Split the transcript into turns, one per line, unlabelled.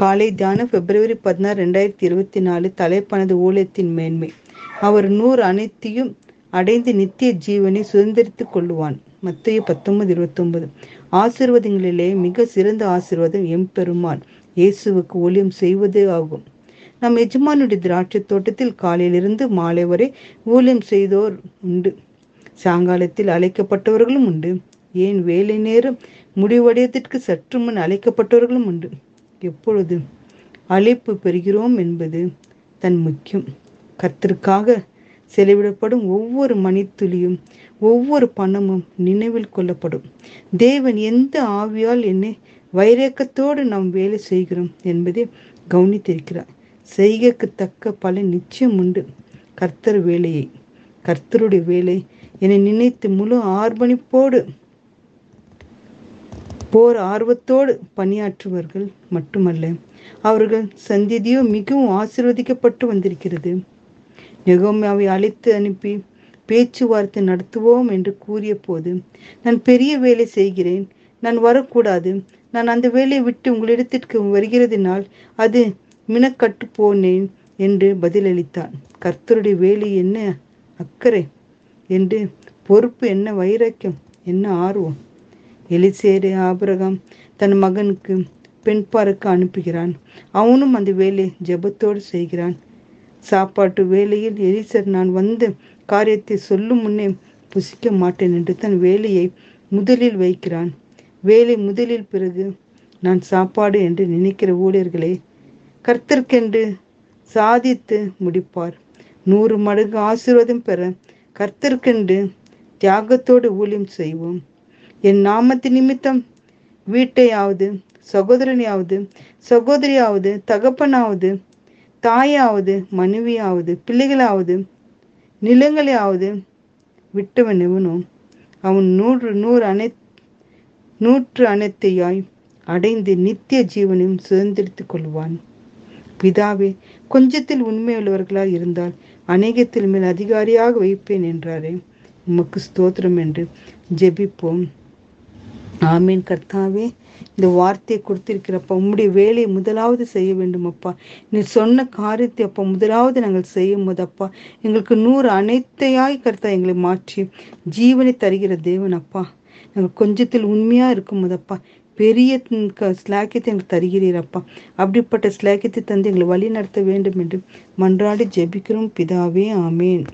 காலை தியானம் பிப்ரவரி பதினாறு ரெண்டாயிரத்தி இருபத்தி நாலு தலைப்பானது ஊழியத்தின் மேன்மை. அவர் நூறு அனைத்தையும் அடைந்து நித்திய ஜீவனை சுதந்திரித்துக் கொள்ளுவான். மத்திய பத்தொன்பது இருபத்தொன்பது. ஆசிர்வாதங்களிலே மிக சிறந்த ஆசிர்வாதம் எம்பெருமான். இயேசுவுக்கு ஊழியம் செய்வதே ஆகும். நம் எஜமானுடைய திராட்சை தோட்டத்தில் காலையிலிருந்து மாலை வரை ஊழியம் செய்தோர் உண்டு. சாயங்காலத்தில் அழைக்கப்பட்டவர்களும் உண்டு. ஏன் வேலை நேரம் முடிவடையத்திற்கு சற்று முன் அழைக்கப்பட்டவர்களும் உண்டு. எப்பொழுது அழைப்பு பெறுகிறோம் என்பது தன் முக்கியம். கத்திற்காக செலவிடப்படும் ஒவ்வொரு மணித்துளியும் ஒவ்வொரு பணமும் நினைவில் கொள்ளப்படும். தேவன் எந்த ஆவியால் என்னை வைரக்கத்தோடு நாம் வேலை செய்கிறோம் என்பதை கவனித்திருக்கிறார். செய்கைக்கு தக்க பல நிச்சயம் உண்டு. கர்த்தர் வேலையை கர்த்தருடைய வேலை என்னை நினைத்து முழு ஆர்ப்பணிப்போடு போர் ஆர்வத்தோடு பணியாற்றுவர்கள் மட்டுமல்ல அவர்கள் சந்திதியோ மிகவும் ஆசிர்வதிக்கப்பட்டு வந்திருக்கிறது. நெகோமியாவை அழைத்து அனுப்பி பேச்சுவார்த்தை நடத்துவோம் என்று கூறிய போது நான் பெரிய வேலை செய்கிறேன். நான் வரக்கூடாது. நான் அந்த வேலையை விட்டு உங்களிடத்திற்கு வருகிறதினால் அது மினக்கட்டு போனேன் என்று பதிலளித்தான் கர்த்தருடைய வேலை என்ன? அக்கறை? என்று பொறுப்பு என்ன வைராக்கியம்? என்ன ஆர்வம்? எலிசேரு ஆபரகம் தன் மகனுக்கு பெண் பார்க்க அனுப்புகிறான். அவனும் அந்த வேலை ஜெபத்தோடு செய்கிறான். சாப்பாட்டு வேலையில் எலிசர் நான் வந்த காரியத்தை சொல்லும் முன்னே புசிக்க மாட்டேன் என்று தன் வேலையை முதலில் வைக்கிறான். வேலை முதலில் பிறகு நான் சாப்பாடு என்று நினைக்கிற ஊழியர்களே கர்த்தர்க்கென்று சாதித்து முடிப்பார். நூறு மடங்கு ஆசீர்வாதம் பெற கர்த்தர்க்கென்று தியாகத்தோடு ஊழியம் செய்வோம். என் நாமத்து நிமித்தம் வீட்டையாவது சகோதரனையாவது சகோதரியாவது தகப்பனாவது தாயாவது மனைவியாவது பிள்ளைகளாவது நிலங்களையாவது விட்டவன் எவனோ அவன் நூறு நூறு அனை நூற்று அனைத்தையாய் அடைந்து நித்திய ஜீவனையும் சுதந்திரித்துக் கொள்வான். பிதாவே கொஞ்சத்தில் உண்மையுள்ளவர்களாய் இருந்தால் அநேகத்தில் மேல் அதிகாரியாக வைப்பேன் என்றாரே. உமக்கு ஸ்தோத்திரம் என்று ஜெபிப்போம். ஆமீன். கர்த்தாவே இந்த வார்த்தையை கொடுத்திருக்கிறப்ப உம்முடைய வேலையை முதலாவது செய்ய வேண்டும் அப்பா. நீ சொன்ன காரியத்தை அப்பா முதலாவது நாங்கள் செய்யும் போது அப்பா எங்களுக்கு நூறு அனைத்தையாய் கர்த்தா எங்களை மாற்றி ஜீவனை தருகிற தேவன் அப்பா. நாங்கள் கொஞ்சத்தில் உண்மையா இருக்கும் போதப்பா பெரிய ஸ்லாக்கியத்தை எங்களுக்கு தருகிறீரப்பா அப்படிப்பட்ட ஸ்லாக்கியத்தை தந்து எங்களை வழி நடத்த வேண்டும் என்று மன்றாடி ஜெபிக்கிறோம். பிதாவே ஆமேன்.